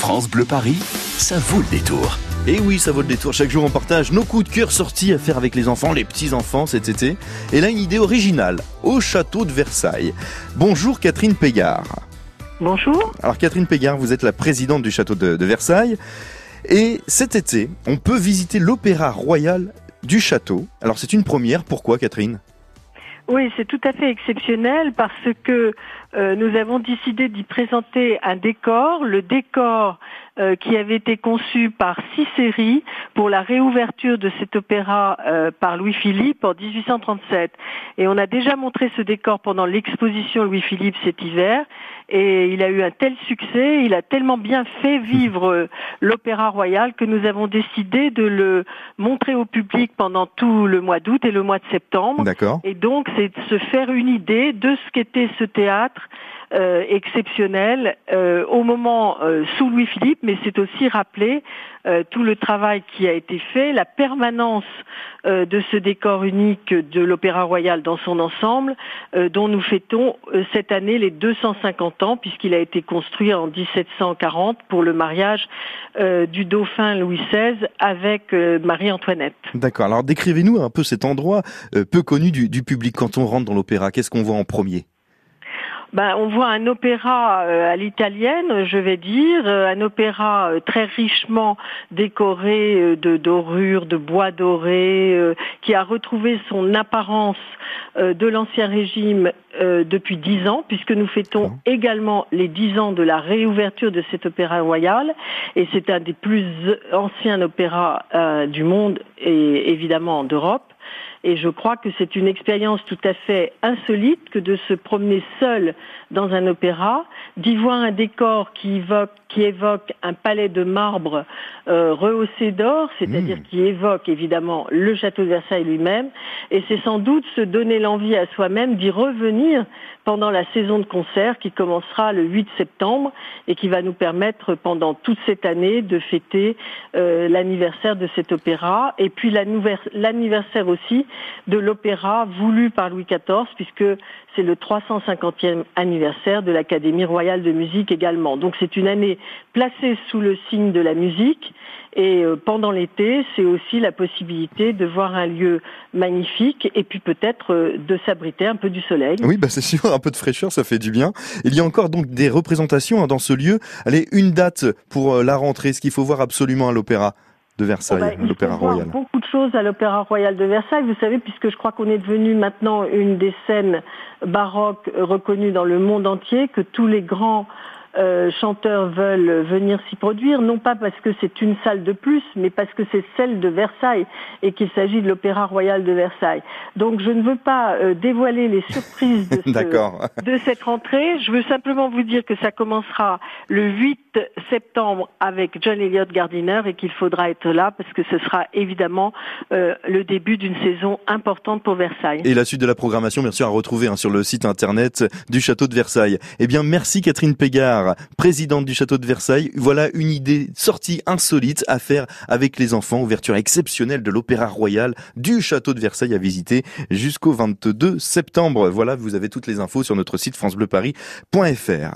France Bleu Paris, ça vaut le détour. Et oui, ça vaut le détour. Chaque jour, on partage nos coups de cœur sortis à faire avec les enfants, les petits-enfants cet été. Et là, une idée originale, au château de Versailles. Bonjour Catherine Pégard. Bonjour. Alors Catherine Pégard, vous êtes la présidente du château de, de Versailles. Et cet été, on peut visiter l'opéra royal du château. Alors c'est une première, pourquoi Catherine? Oui, c'est tout à fait exceptionnel parce que euh, nous avons décidé d'y présenter un décor, le décor euh, qui avait été conçu par séries pour la réouverture de cet opéra euh, par Louis-Philippe en 1837. Et on a déjà montré ce décor pendant l'exposition Louis-Philippe cet hiver et il a eu un tel succès, il a tellement bien fait vivre euh, l'opéra royal que nous avons décidé de le montrer au public pendant tout le mois d'août et le mois de septembre. D'accord. Et donc c'est de se faire une idée de ce qu'était ce théâtre euh, exceptionnel euh, au moment euh, sous Louis-Philippe, mais c'est aussi rappeler euh, tout le travail qui a été fait, la permanence de ce décor unique de l'Opéra Royal dans son ensemble, dont nous fêtons cette année les 250 ans, puisqu'il a été construit en 1740 pour le mariage du dauphin Louis XVI avec Marie-Antoinette. D'accord. Alors décrivez-nous un peu cet endroit peu connu du, du public quand on rentre dans l'opéra. Qu'est-ce qu'on voit en premier? Ben, on voit un opéra euh, à l'italienne, je vais dire, euh, un opéra euh, très richement décoré de dorures, de bois doré, qui a retrouvé son apparence de l'ancien régime depuis dix ans, puisque nous fêtons également les dix ans de la réouverture de cet opéra royal, et c'est un des plus anciens opéras du monde et évidemment d'Europe. Et je crois que c'est une expérience tout à fait insolite que de se promener seul dans un opéra, d'y voir un décor qui évoque, qui évoque un palais de marbre euh, rehaussé d'or, c'est-à-dire mmh. qui évoque évidemment le château de Versailles lui-même. Et c'est sans doute se donner l'envie à soi-même d'y revenir pendant la saison de concert qui commencera le 8 septembre et qui va nous permettre pendant toute cette année de fêter euh, l'anniversaire de cet opéra et puis l'anniversaire aussi de l'opéra voulu par Louis XIV puisque c'est le 350e anniversaire de l'Académie royale de musique également. Donc c'est une année placée sous le signe de la musique et euh, pendant l'été, c'est aussi la possibilité de voir un lieu magnifique et puis peut-être euh, de s'abriter un peu du soleil. Oui, bah c'est sûr, un peu de fraîcheur, ça fait du bien. Il y a encore donc des représentations hein, dans ce lieu. Allez, une date pour euh, la rentrée, ce qu'il faut voir absolument à l'opéra? De Versailles, oh bah, l'Opéra Royal. beaucoup de choses à l'Opéra Royal de Versailles, vous savez, puisque je crois qu'on est devenu maintenant une des scènes baroques reconnues dans le monde entier, que tous les grands euh, chanteurs veulent venir s'y produire, non pas parce que c'est une salle de plus, mais parce que c'est celle de Versailles et qu'il s'agit de l'Opéra Royal de Versailles. Donc je ne veux pas euh, dévoiler les surprises de, de, cette rentrée. Je veux simplement vous dire que ça commencera le 8 septembre avec John Elliott Gardiner et qu'il faudra être là parce que ce sera évidemment euh, le début d'une saison importante pour Versailles. Et la suite de la programmation, bien sûr, à retrouver hein, sur le site internet du château de Versailles. Eh bien, merci Catherine Pégard présidente du château de Versailles. Voilà une idée sortie insolite à faire avec les enfants. Ouverture exceptionnelle de l'Opéra Royal du château de Versailles à visiter jusqu'au 22 septembre. Voilà, vous avez toutes les infos sur notre site francebleuparis.fr.